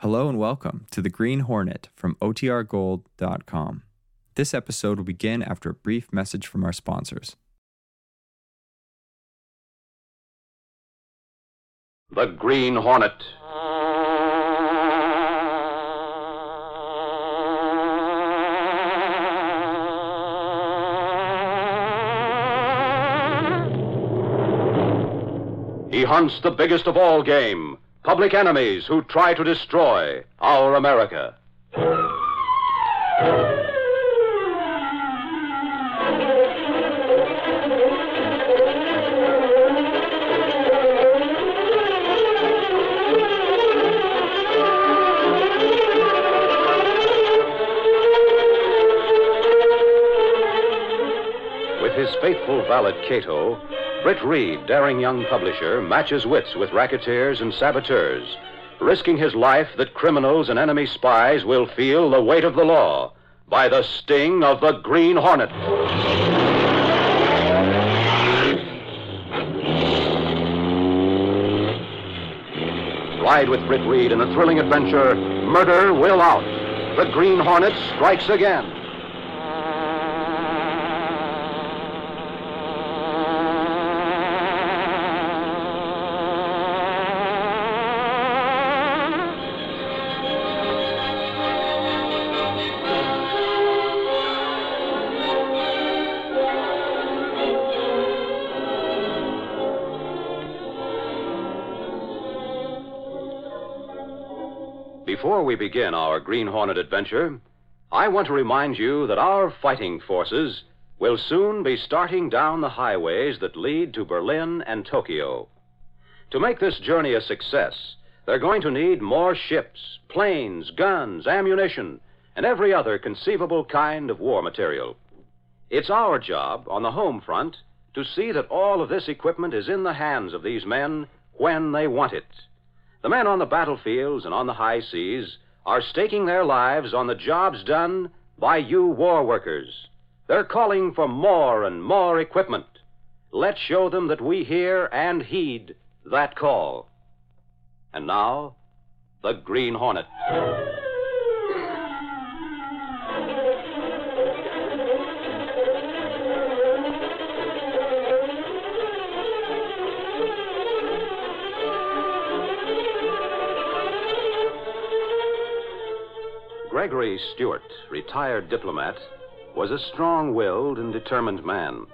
Hello and welcome to The Green Hornet from OTRGold.com. This episode will begin after a brief message from our sponsors. The Green Hornet. He hunts the biggest of all game public enemies who try to destroy our America. With his faithful valet Kato, Britt Reed, daring young publisher, matches wits with racketeers and saboteurs, risking his life that criminals and enemy spies will feel the weight of the law by the sting of the Green Hornet. Ride with Britt Reed in a thrilling adventure, Murder Will Out. The Green Hornet strikes again. Before we begin our Green Hornet adventure, I want to remind you that our fighting forces will soon be starting down the highways that lead to Berlin and Tokyo. To make this journey a success, they're going to need more ships, planes, guns, ammunition, and every other conceivable kind of war material. It's our job on the home front to see that all of this equipment is in the hands of these men when they want it. The men on the battlefields and on the high seas are staking their lives on the jobs done by you war workers. They're calling for more and more equipment. Let's show them that we hear and heed that call. And now, the Green Hornet. Gregory Stewart, retired diplomat, was a strong willed and determined man,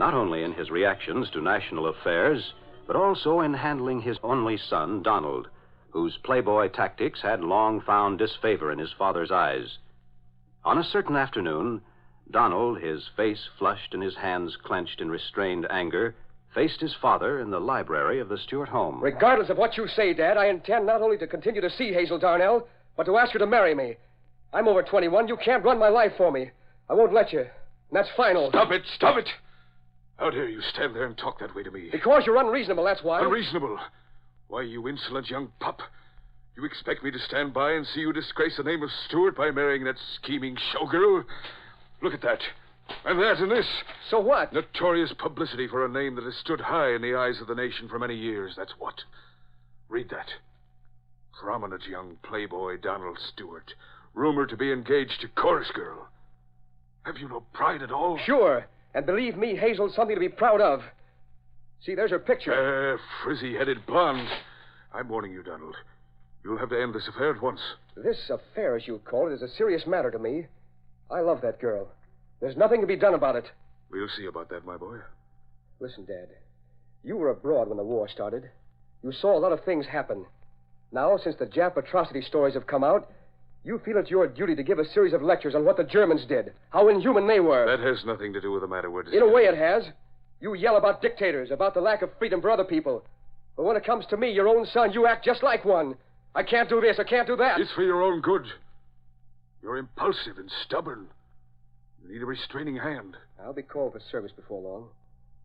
not only in his reactions to national affairs, but also in handling his only son, Donald, whose playboy tactics had long found disfavor in his father's eyes. On a certain afternoon, Donald, his face flushed and his hands clenched in restrained anger, faced his father in the library of the Stewart home. Regardless of what you say, Dad, I intend not only to continue to see Hazel Darnell, but to ask her to marry me. I'm over 21. You can't run my life for me. I won't let you. And that's final. Stop it! Stop it! How dare you stand there and talk that way to me? Because you're unreasonable, that's why. Unreasonable. Why, you insolent young pup. You expect me to stand by and see you disgrace the name of Stewart by marrying that scheming showgirl? Look at that. And that and this. So what? Notorious publicity for a name that has stood high in the eyes of the nation for many years. That's what. Read that. Prominent young playboy Donald Stewart, rumored to be engaged to chorus girl. Have you no pride at all? Sure. And believe me, Hazel's something to be proud of. See, there's her picture. Uh, frizzy-headed blonde. I'm warning you, Donald. You'll have to end this affair at once. This affair, as you call it, is a serious matter to me. I love that girl. There's nothing to be done about it. We'll see about that, my boy. Listen, Dad. You were abroad when the war started. You saw a lot of things happen. Now, since the Jap atrocity stories have come out, you feel it's your duty to give a series of lectures on what the Germans did, how inhuman they were. That has nothing to do with the matter we're discussing. In a way, it has. You yell about dictators, about the lack of freedom for other people. But when it comes to me, your own son, you act just like one. I can't do this, I can't do that. It's for your own good. You're impulsive and stubborn. You need a restraining hand. I'll be called for service before long.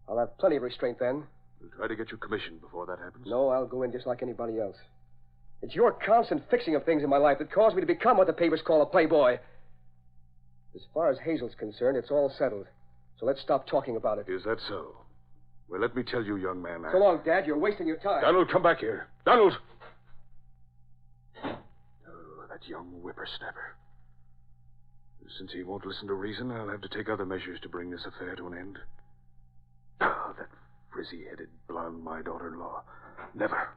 I'll have plenty of restraint then. We'll try to get you commissioned before that happens. No, I'll go in just like anybody else. It's your constant fixing of things in my life that caused me to become what the papers call a playboy. As far as Hazel's concerned, it's all settled. So let's stop talking about it. Is that so? Well, let me tell you, young man. I... So long, Dad. You're wasting your time. Donald, come back here. Donald! Oh, That young whippersnapper. Since he won't listen to reason, I'll have to take other measures to bring this affair to an end. Ah, that frizzy headed blonde, my daughter in law. Never.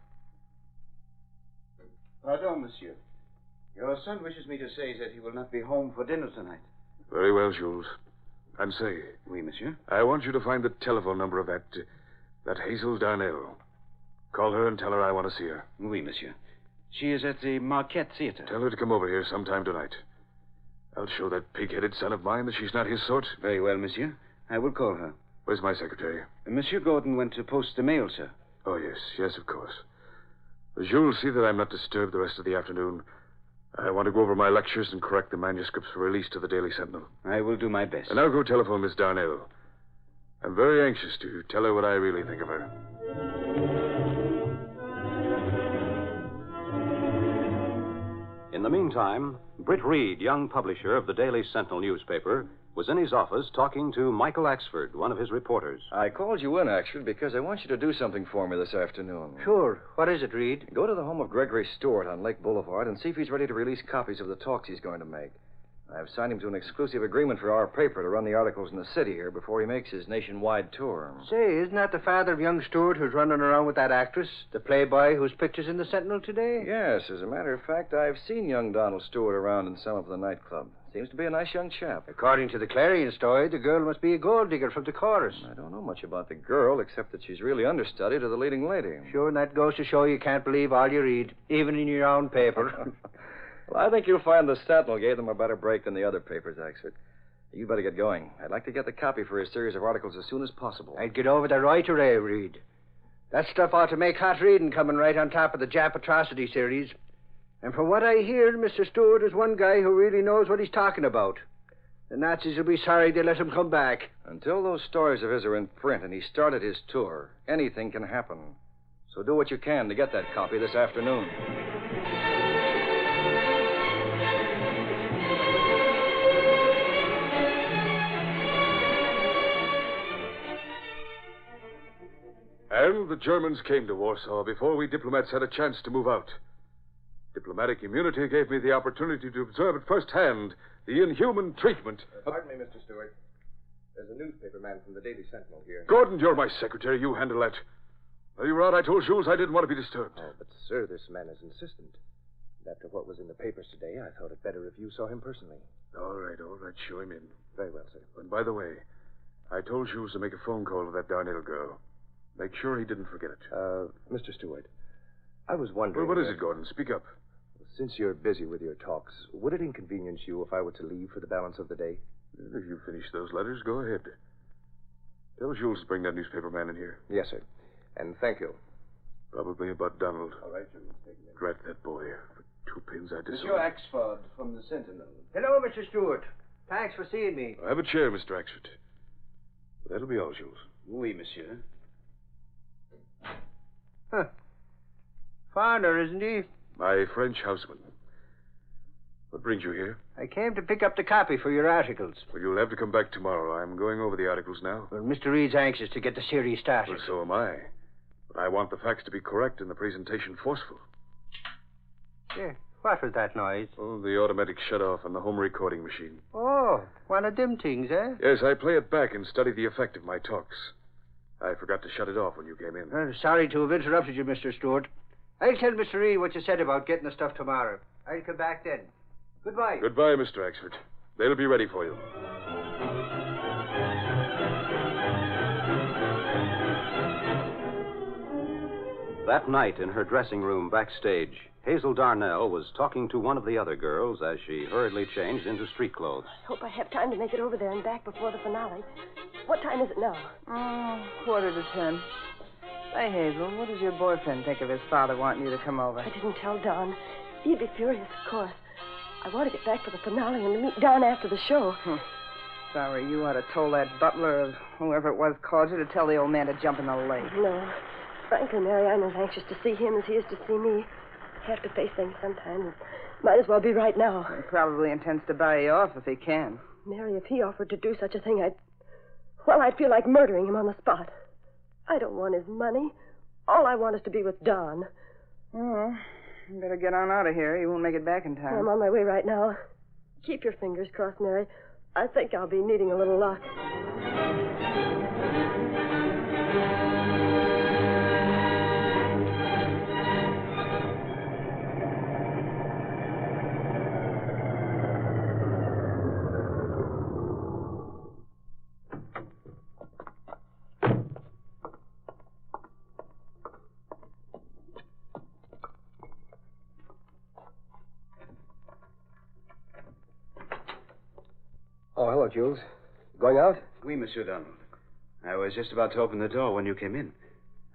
Pardon, monsieur. Your son wishes me to say that he will not be home for dinner tonight. Very well, Jules. And say, Oui, monsieur. I want you to find the telephone number of that. Uh, that Hazel Darnell. Call her and tell her I want to see her. Oui, monsieur. She is at the Marquette Theater. Tell her to come over here sometime tonight. I'll show that pig headed son of mine that she's not his sort. Very well, monsieur. I will call her. Where's my secretary? Monsieur Gordon went to post the mail, sir. Oh, yes, yes, of course. Jules, see that I'm not disturbed the rest of the afternoon. I want to go over my lectures and correct the manuscripts for release to the Daily Sentinel. I will do my best. And I'll go telephone Miss Darnell. I'm very anxious to tell her what I really think of her. In the meantime, Britt Reed, young publisher of the Daily Sentinel newspaper, was in his office talking to Michael Axford, one of his reporters. I called you in, Axford, because I want you to do something for me this afternoon. Sure. What is it, Reed? Go to the home of Gregory Stewart on Lake Boulevard and see if he's ready to release copies of the talks he's going to make. I've signed him to an exclusive agreement for our paper to run the articles in the city here before he makes his nationwide tour. Say, isn't that the father of young Stewart who's running around with that actress, the playboy whose picture's in the Sentinel today? Yes, as a matter of fact, I've seen young Donald Stewart around in some of the nightclub. Seems to be a nice young chap. According to the Clarion story, the girl must be a gold digger from the chorus. I don't know much about the girl, except that she's really understudy to the leading lady. Sure, and that goes to show you can't believe all you read, even in your own paper. well, I think you'll find the Sentinel gave them a better break than the other papers, Axford. You'd better get going. I'd like to get the copy for his series of articles as soon as possible. I'd get over the right away, Reed. That stuff ought to make hot reading coming right on top of the Jap atrocity series. And from what I hear, Mr. Stewart is one guy who really knows what he's talking about. The Nazis will be sorry they let him come back. Until those stories of his are in print and he started his tour, anything can happen. So do what you can to get that copy this afternoon. And the Germans came to Warsaw before we diplomats had a chance to move out. Diplomatic immunity gave me the opportunity to observe at first hand the inhuman treatment. Uh, pardon me, Mr. Stewart. There's a newspaper man from the Daily Sentinel here. Gordon, you're my secretary. You handle that. While you were out, I told Jules I didn't want to be disturbed. Oh, but, sir, this man is insistent. After what was in the papers today, I thought it better if you saw him personally. All right, all right. Show him in. Very well, sir. And by the way, I told Jules to make a phone call to that Darnell girl. Make sure he didn't forget it. Uh, Mr. Stewart, I was wondering. Well, what is it, Gordon? Speak up. Since you're busy with your talks, would it inconvenience you if I were to leave for the balance of the day? If you finish those letters, go ahead. Tell Jules to bring that newspaper man in here. Yes, sir. And thank you. Probably about Donald. All right, Jules. Take me. Drat that boy. For two pins, I disown. Monsieur Axford from the Sentinel. Hello, Mr. Stewart. Thanks for seeing me. Have a chair, Mr. Axford. That'll be all, Jules. Oui, monsieur. Huh. Foreigner, isn't he? My French houseman. What brings you here? I came to pick up the copy for your articles. Well, you'll have to come back tomorrow. I'm going over the articles now. Well, Mr. Reed's anxious to get the series started. Well, so am I. But I want the facts to be correct and the presentation forceful. Yeah. What was that noise? Oh, the automatic shut-off on the home recording machine. Oh, one of them things, eh? Yes, I play it back and study the effect of my talks. I forgot to shut it off when you came in. Well, sorry to have interrupted you, Mr. Stewart. I'll tell Mr. Reed what you said about getting the stuff tomorrow. I'll come back then. Goodbye. Goodbye, Mr. Axford. They'll be ready for you. That night in her dressing room backstage, Hazel Darnell was talking to one of the other girls as she hurriedly changed into street clothes. I hope I have time to make it over there and back before the finale. What time is it now? Oh, quarter to ten. Say, Hazel, what does your boyfriend think of his father wanting you to come over? I didn't tell Don. He'd be furious, of course. I want to get back for the finale and to meet Don after the show. Hmm. Sorry, you ought to told that butler or whoever it was called you to tell the old man to jump in the lake. No. Frankly, Mary, I'm as anxious to see him as he is to see me. I Have to face things sometimes. Might as well be right now. He probably intends to buy you off if he can. Mary, if he offered to do such a thing, I'd. Well, I'd feel like murdering him on the spot. I don't want his money. All I want is to be with Don. Oh, You better get on out of here. You won't make it back in time. I'm on my way right now. Keep your fingers crossed, Mary. I think I'll be needing a little luck. Jules. Going out? Oui, Monsieur Donald. I was just about to open the door when you came in.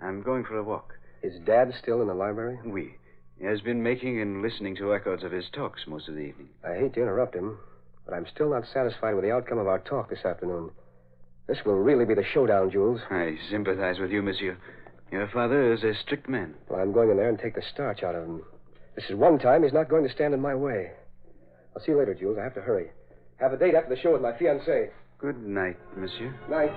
I'm going for a walk. Is Dad still in the library? Oui. He has been making and listening to records of his talks most of the evening. I hate to interrupt him, but I'm still not satisfied with the outcome of our talk this afternoon. This will really be the showdown, Jules. I sympathize with you, Monsieur. Your father is a strict man. Well, I'm going in there and take the starch out of him. This is one time he's not going to stand in my way. I'll see you later, Jules. I have to hurry. Have a date after the show with my fiancée. Good night, Monsieur. Night.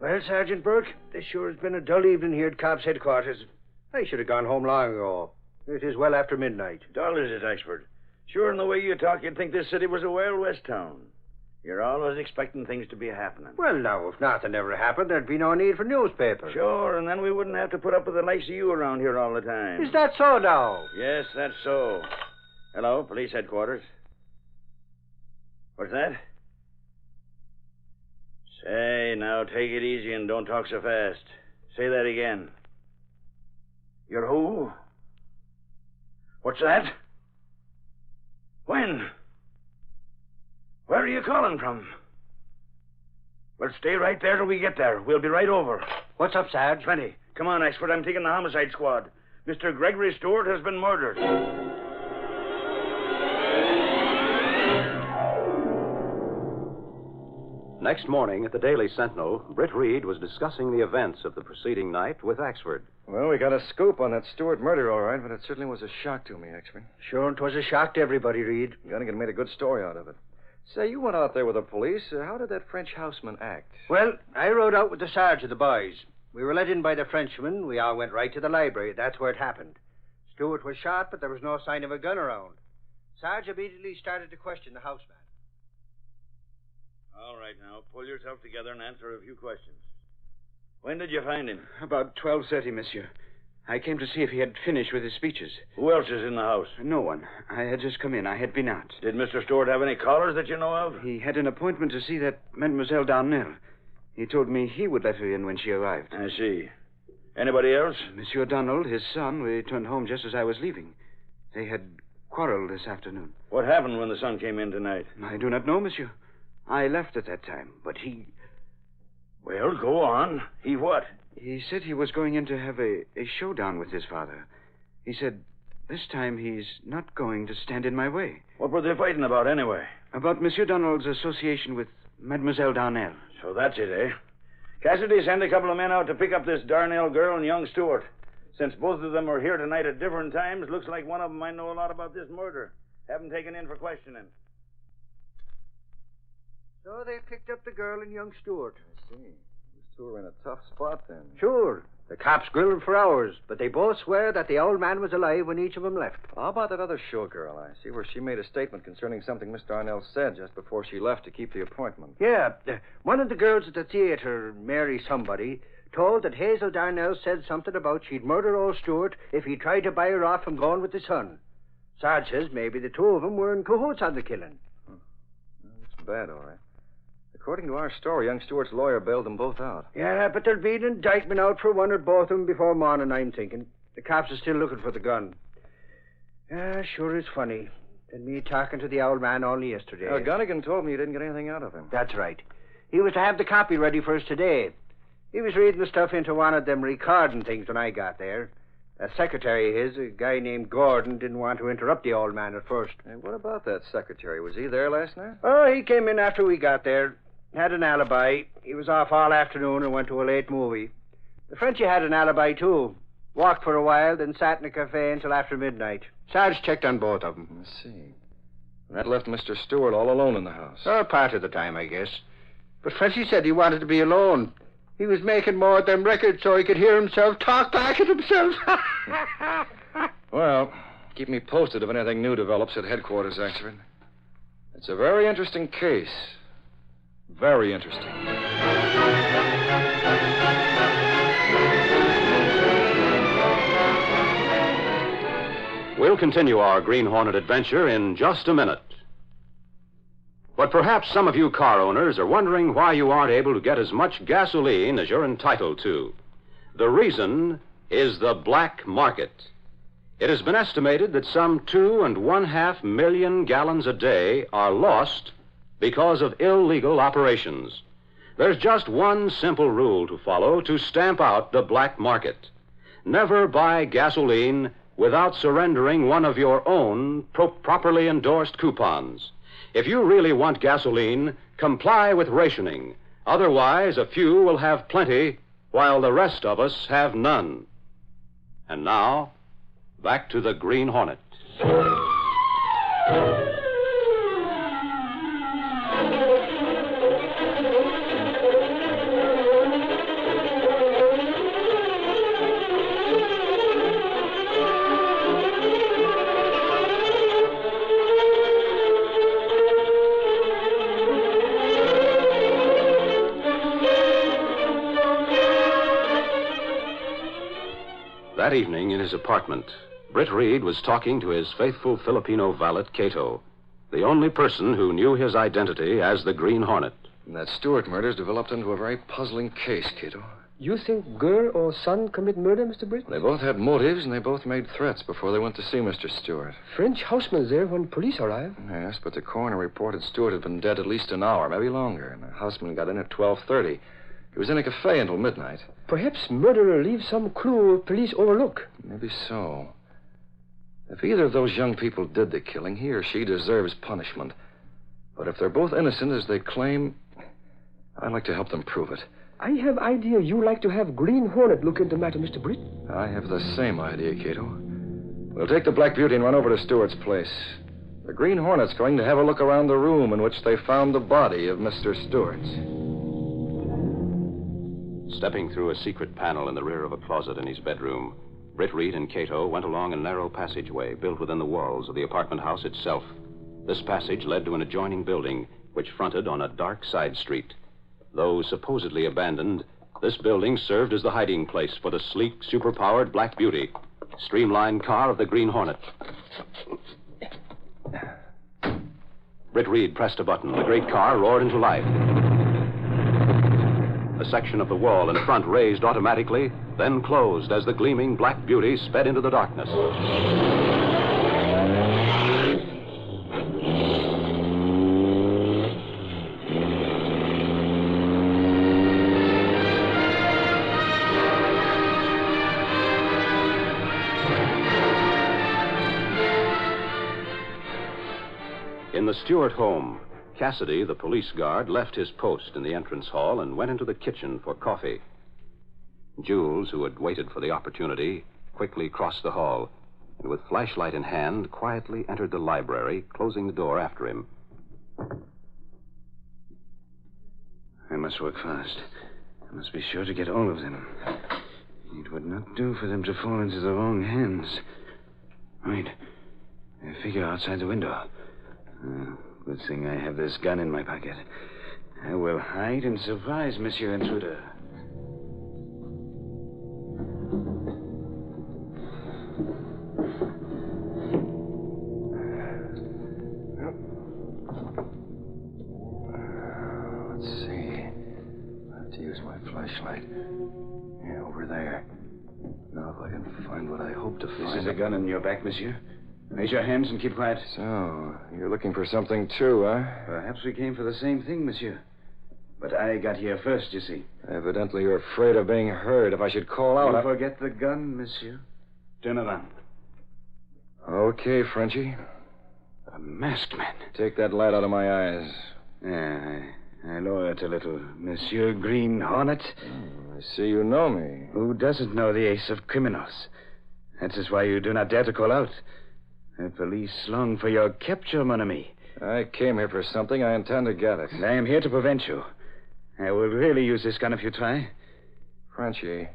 Well, Sergeant Burke, this sure has been a dull evening here at Cobb's headquarters. I should have gone home long ago. It is well after midnight. Dull is it, Axford? Sure, in the way you talk, you'd think this city was a Wild West town. You're always expecting things to be happening. Well, now, if nothing ever happened, there'd be no need for newspapers. Sure, and then we wouldn't have to put up with the likes of you around here all the time. Is that so now? Yes, that's so. Hello, police headquarters. What's that? Say, now take it easy and don't talk so fast. Say that again. You're who? What's that? When? Where are you calling from? Well, stay right there till we get there. We'll be right over. What's up, Sarge? Plenty. Come on, Axford. I'm taking the homicide squad. Mr. Gregory Stewart has been murdered. Next morning at the Daily Sentinel, Britt Reed was discussing the events of the preceding night with Axford. Well, we got a scoop on that Stewart murder, all right, but it certainly was a shock to me, Axford. Sure, it was a shock to everybody, Reed. Gunnigan made a good story out of it. Say, you went out there with the police. Uh, how did that French houseman act? Well, I rode out with the Sarge of the boys. We were let in by the Frenchman. We all went right to the library. That's where it happened. Stewart was shot, but there was no sign of a gun around. Sarge immediately started to question the houseman. All right, now, pull yourself together and answer a few questions. When did you find him? About 12.30, Monsieur. I came to see if he had finished with his speeches. Who else is in the house? No one. I had just come in. I had been out. Did Mr. Stewart have any callers that you know of? He had an appointment to see that Mademoiselle Darnell. He told me he would let her in when she arrived. I see. Anybody else? Monsieur Donald, his son, returned home just as I was leaving. They had quarreled this afternoon. What happened when the son came in tonight? I do not know, Monsieur. I left at that time, but he. Well, go on. He what? He said he was going in to have a, a showdown with his father. He said this time he's not going to stand in my way. What were they fighting about anyway? About Monsieur Donald's association with Mademoiselle Darnell. So that's it, eh? Cassidy sent a couple of men out to pick up this Darnell girl and young Stewart. Since both of them are here tonight at different times, looks like one of them might know a lot about this murder. Have them taken in for questioning. So they picked up the girl and young Stewart. I see. Two were in a tough spot then. Sure. The cops grilled for hours, but they both swear that the old man was alive when each of them left. How about that other showgirl? I see where she made a statement concerning something Miss Darnell said just before she left to keep the appointment. Yeah, uh, one of the girls at the theater, Mary somebody, told that Hazel Darnell said something about she'd murder old Stewart if he tried to buy her off from going with the son. Sarge says maybe the two of them were in cahoots on the killing. That's bad, all right. According to our story, young Stewart's lawyer bailed them both out. Yeah, but there'll be an indictment out for one or both of them before morning, I'm thinking. The cops are still looking for the gun. Yeah, sure is funny. And me talking to the old man only yesterday. Uh, Gunnigan told me you didn't get anything out of him. That's right. He was to have the copy ready for us today. He was reading the stuff into one of them recording things when I got there. A secretary of his, a guy named Gordon, didn't want to interrupt the old man at first. Hey, what about that secretary? Was he there last night? Oh, he came in after we got there. Had an alibi. He was off all afternoon and went to a late movie. The Frenchie had an alibi, too. Walked for a while, then sat in a cafe until after midnight. Sarge checked on both of them. I see. That left Mr. Stewart all alone in the house. Oh, part of the time, I guess. But Frenchy said he wanted to be alone. He was making more of them records so he could hear himself talk back at himself. Well, keep me posted if anything new develops at headquarters, Axford. It's a very interesting case. Very interesting. We'll continue our Green Hornet adventure in just a minute. But perhaps some of you car owners are wondering why you aren't able to get as much gasoline as you're entitled to. The reason is the black market. It has been estimated that some two and one half million gallons a day are lost because of illegal operations. There's just one simple rule to follow to stamp out the black market. Never buy gasoline without surrendering one of your own pro- properly endorsed coupons. If you really want gasoline, comply with rationing. Otherwise, a few will have plenty while the rest of us have none. And now, back to the Green Hornet. That evening in his apartment, Britt Reed was talking to his faithful Filipino valet, Kato, the only person who knew his identity as the Green Hornet. And that Stewart murder's developed into a very puzzling case, Kato. You think girl or son commit murder, Mr. Britt? They both had motives, and they both made threats before they went to see Mr. Stewart. French houseman there when police arrived. Yes, but the coroner reported Stewart had been dead at least an hour, maybe longer, and the houseman got in at 12.30. He was in a cafe until midnight. Perhaps murderer leaves some clue police overlook. Maybe so. If either of those young people did the killing, he or she deserves punishment. But if they're both innocent as they claim, I'd like to help them prove it. I have idea you like to have Green Hornet look into matter, Mr. Britt. I have the same idea, Kato. We'll take the Black Beauty and run over to Stewart's place. The Green Hornet's going to have a look around the room in which they found the body of Mr. Stewart. Stepping through a secret panel in the rear of a closet in his bedroom, Britt Reed and Kato went along a narrow passageway built within the walls of the apartment house itself. This passage led to an adjoining building, which fronted on a dark side street. Though supposedly abandoned, this building served as the hiding place for the sleek, superpowered Black Beauty, streamlined car of the Green Hornet. Britt Reed pressed a button. The great car roared into life. A section of the wall in front raised automatically, then closed as the gleaming Black Beauty sped into the darkness. In the Stewart home, Cassidy, the police guard, left his post in the entrance hall and went into the kitchen for coffee. Jules, who had waited for the opportunity, quickly crossed the hall and, with flashlight in hand, quietly entered the library, closing the door after him. I must work fast. I must be sure to get all of them. It would not do for them to fall into the wrong hands. Wait. A figure outside the window. Uh, good thing I have this gun in my pocket. I will hide and surprise Monsieur Intruder. Let's see. I have to use my flashlight. Yeah, over there. Now, if I can find what I hope to This find. is a gun in your back, Monsieur. Raise your hands and keep quiet. So, you're looking for something too, huh? Perhaps we came for the same thing, Monsieur. But I got here first, you see. Evidently, you're afraid of being heard. If I should call out. Don't I... forget the gun, Monsieur. Turn around. Okay, Frenchie. A masked man. Take that light out of my eyes. Yeah, I, I lower it a little. Monsieur Green Hornet. Hmm, I see you know me. Who doesn't know the ace of criminals? That is why you do not dare to call out. The police long for your capture, mon ami. I came here for something. I intend to get it. And I am here to prevent you. I will really use this gun if you try. Frenchie,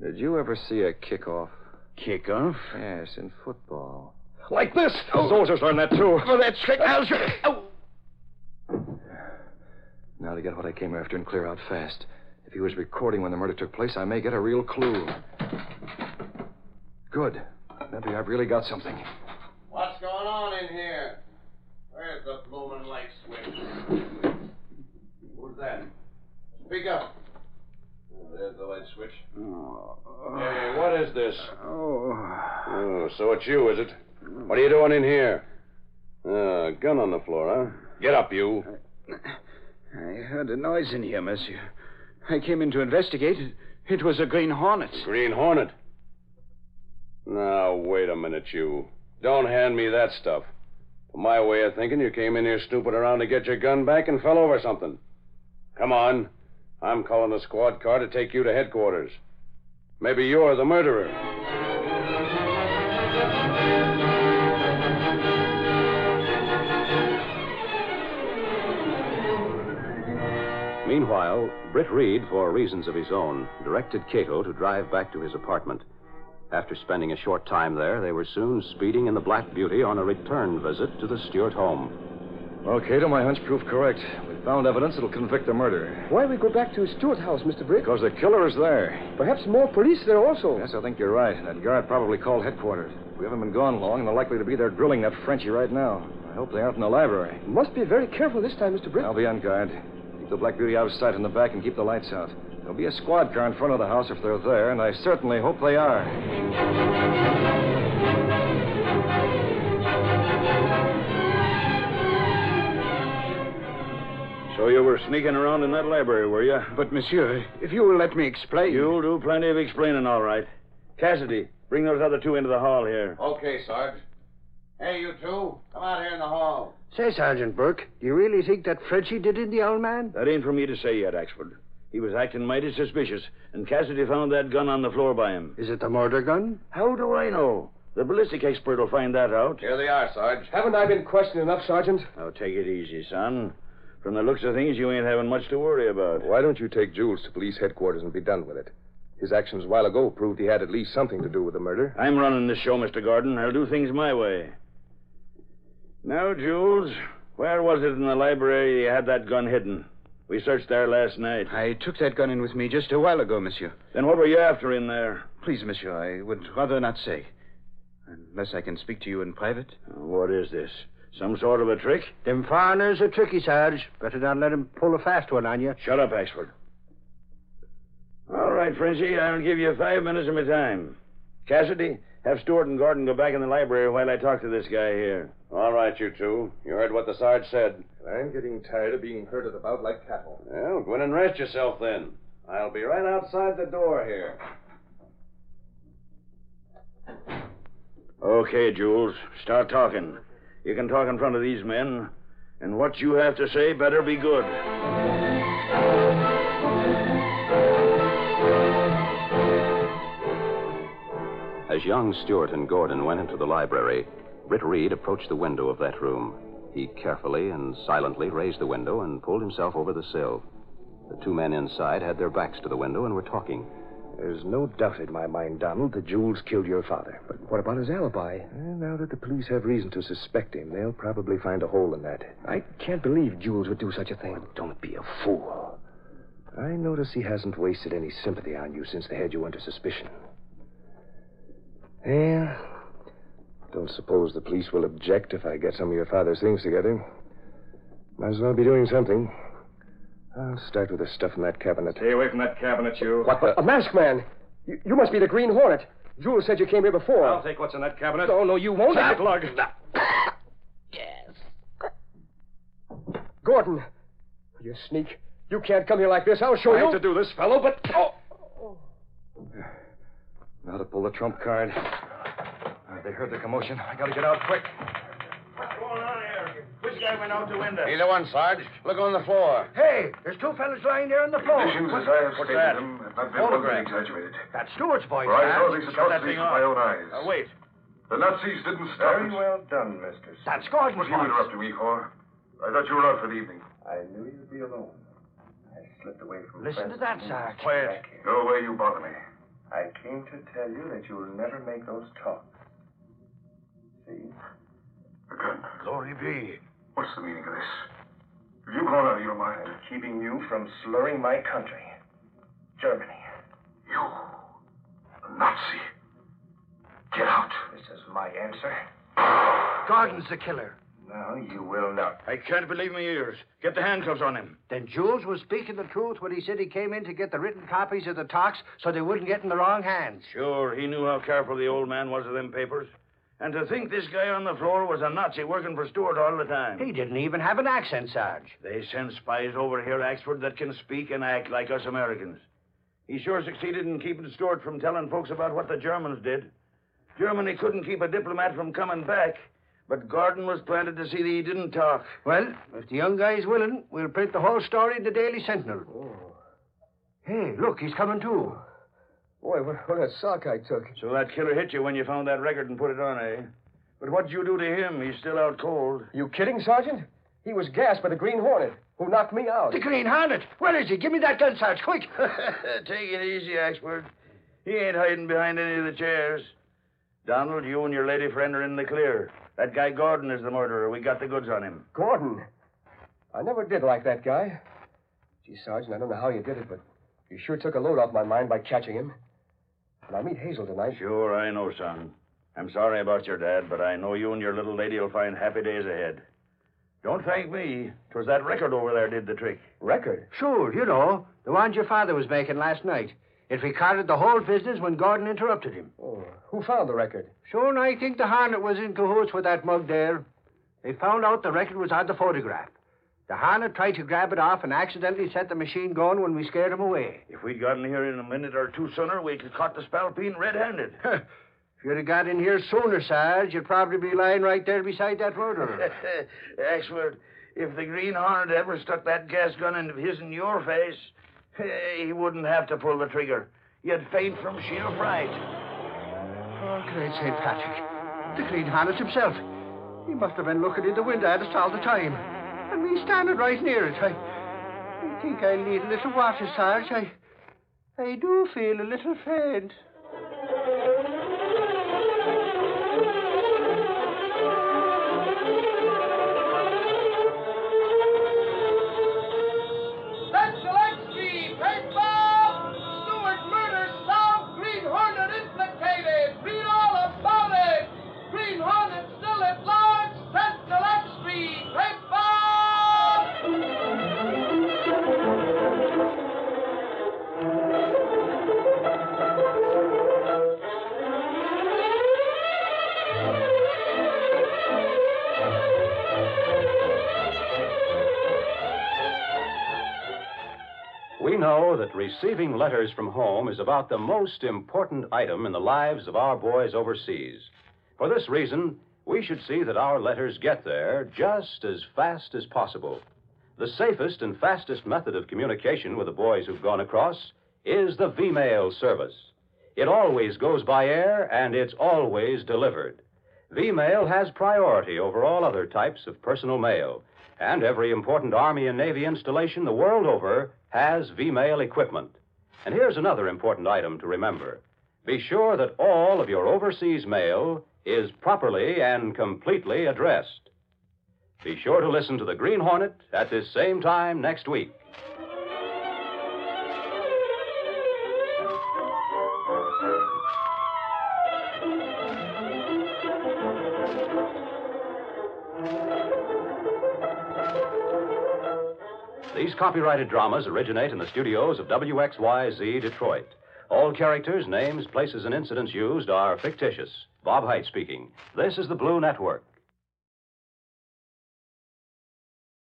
did you ever see a kickoff? Kickoff? Yes, in football. Like this. The oh. soldiers learn that, too. For that trick, I'll shoot. Oh. Now to get what I came after and clear out fast. If he was recording when the murder took place, I may get a real clue. Good. Maybe I've really got something. What's going on in here? Where's the bloomin' light switch? Who's that? Speak up. Oh, there's the light switch. Hey, what is this? Oh. Oh, so it's you, is it? What are you doing in here? Uh, gun on the floor, huh? Get up, you. I heard a noise in here, monsieur. I came in to investigate. It was a Green Hornet. Green Hornet. Now, wait a minute, you. Don't hand me that stuff. For my way of thinking, you came in here snooping around to get your gun back and fell over something. Come on. I'm calling a squad car to take you to headquarters. Maybe you're the murderer. Meanwhile, Britt Reed, for reasons of his own, directed Kato to drive back to his apartment. After spending a short time there, they were soon speeding in the Black Beauty on a return visit to the Stewart home. Well, Kato, my hunch proved correct. We found evidence that'll convict the murderer. Why we go back to Stewart House, Mr. Britt? Because the killer is there. Perhaps more police there also. Yes, I think you're right. That guard probably called headquarters. We haven't been gone long, and they're likely to be there drilling that Frenchie right now. I hope they aren't in the library. Must be very careful this time, Mr. Britt. I'll be on guard. Keep the Black Beauty out of sight in the back and keep the lights out. There'll be a squad car in front of the house if they're there, and I certainly hope they are. So you were sneaking around in that library, were you? But, monsieur, if you will let me explain. You'll do plenty of explaining, all right. Cassidy, bring those other two into the hall here. Okay, Sarge. Hey, you two. Come out here in the hall. Say, Sergeant Burke, do you really think that Frenchie did it, the old man? That ain't for me to say yet, Axford. He was acting mighty suspicious, and Cassidy found that gun on the floor by him. Is it the murder gun? How do I know? The ballistic expert will find that out. Here they are, Sarge. Haven't I been questioned enough, Sergeant? Now, take it easy, son. From the looks of things, you ain't having much to worry about. Why don't you take Jules to police headquarters and be done with it? His actions a while ago proved he had at least something to do with the murder. I'm running this show, Mr. Gordon. I'll do things my way. Now, Jules, where was it in the library you had that gun hidden? We searched there last night. I took that gun in with me just a while ago, monsieur. Then what were you after in there? Please, monsieur, I would rather not say. Unless I can speak to you in private. What is this? Some sort of a trick? Them foreigners are tricky, Sarge. Better not let 'em pull a fast one on you. Shut up, Axford. All right, Frenchie, I'll give you five minutes of my time. Cassidy, have Stewart and Gordon go back in the library while I talk to this guy here. All right, you two. You heard what the Sarge said. I'm getting tired of being herded about like cattle. Well, go in and rest yourself then. I'll be right outside the door here. Okay, Jules, start talking. You can talk in front of these men, and what you have to say better be good. As young Stewart and Gordon went into the library, Britt Reed approached the window of that room. He carefully and silently raised the window and pulled himself over the sill. The two men inside had their backs to the window and were talking. There's no doubt in my mind, Donald, that Jules killed your father. But what about his alibi? Well, now that the police have reason to suspect him, they'll probably find a hole in that. I can't believe Jules would do such a thing. Don't be a fool. I notice he hasn't wasted any sympathy on you since they had you under suspicion. Yeah. Don't suppose the police will object if I get some of your father's things together. Might as well be doing something. I'll start with the stuff in that cabinet. Stay away from that cabinet, you. What the? A masked man. You, you must be the Green Hornet. Jules said you came here before. I'll take what's in that cabinet. Oh, no, you won't. Take it, lug. Gordon. You sneak. You can't come here like this. I'll show I you. hate to do this, fellow, but. Oh. Now to pull the trump card. They heard the commotion. I gotta get out quick. What's going on here? Which guy went out the window? Either one, Sarge. Look on the floor. Hey, there's two fellas lying there on the floor. Conditions What- as I have stated that? them have not been Photograph. one bit exaggerated. That's Stewart's voice, For I saw Sarge. these Shut that atrocities with my own eyes. Uh, wait. The Nazis didn't stop Very us. well done, Mr. That's Gordon's What are you voice. interrupting me for? I thought you were out for the evening. I knew you'd be alone. I slipped away from Listen to friends that, and Sarge. came Quiet. back here. Go away, you bother me. I came to tell you that you'll never make those talks. See? Glory be. What's the meaning of this? Have you gone out of your mind? I'm keeping you from slurring my country. Germany. You, a Nazi. Get out. This is my answer. Gordon's the killer. No, you will not. I can't believe my ears. Get the handcuffs on him. Then Jules was speaking the truth when he said he came in to get the written copies of the talks so they wouldn't get in the wrong hands. Sure, he knew how careful the old man was of them papers. And to think this guy on the floor was a Nazi working for Stewart all the time. He didn't even have an accent, Sarge. They send spies over here, Axford, that can speak and act like us Americans. He sure succeeded in keeping Stewart from telling folks about what the Germans did. Germany couldn't keep a diplomat from coming back, but Gordon was planted to see that he didn't talk. Well, if the young guy's willing, we'll print the whole story in the Daily Sentinel. Oh. Hey, look, he's coming too. Boy, what, what a sock I took. So that killer hit you when you found that record and put it on, eh? But what'd you do to him? He's still out cold. You kidding, Sergeant? He was gassed by the Green Hornet, who knocked me out. The Green Hornet. Where is he? Give me that gun, Sarge, quick. Take it easy, Axford. He ain't hiding behind any of the chairs. Donald, you and your lady friend are in the clear. That guy Gordon is the murderer. We got the goods on him. Gordon. I never did like that guy. Gee, Sergeant, I don't know how you did it, but you sure took a load off my mind by catching him. And I'll meet Hazel tonight. Sure, I know, son. I'm sorry about your dad, but I know you and your little lady will find happy days ahead. Don't thank me. 'Twas that record over there did the trick. Record? Sure, you know. The one your father was making last night. It recorded the whole business when Gordon interrupted him. Oh, who found the record? Sure, and I think the Hornet was in cahoots with that mug there. They found out the record was on the phonograph. The Hornet tried to grab it off and accidentally set the machine going when we scared him away. If we'd gotten here in a minute or two sooner, we could caught the spalpeen red-handed. if you'd have got in here sooner, Sarge, you'd probably be lying right there beside that murderer. Axford, if the Green Hornet ever stuck that gas gun into his and your face, he wouldn't have to pull the trigger. You'd faint from sheer fright. Oh, great St. Patrick. The Green Hornet himself. He must have been looking in the window at us all the time. And me standing right near it. I, I think I need a little water, Sarge. I, I do feel a little faint. Receiving letters from home is about the most important item in the lives of our boys overseas. For this reason, we should see that our letters get there just as fast as possible. The safest and fastest method of communication with the boys who've gone across is the V-mail service. It always goes by air and it's always delivered. V-mail has priority over all other types of personal mail, and every important Army and Navy installation the world over has V-mail equipment. And here's another important item to remember. Be sure that all of your overseas mail is properly and completely addressed. Be sure to listen to the Green Hornet at this same time next week. Copyrighted dramas originate in the studios of WXYZ Detroit. All characters, names, places, and incidents used are fictitious. Bob Hite speaking. This is the Blue Network.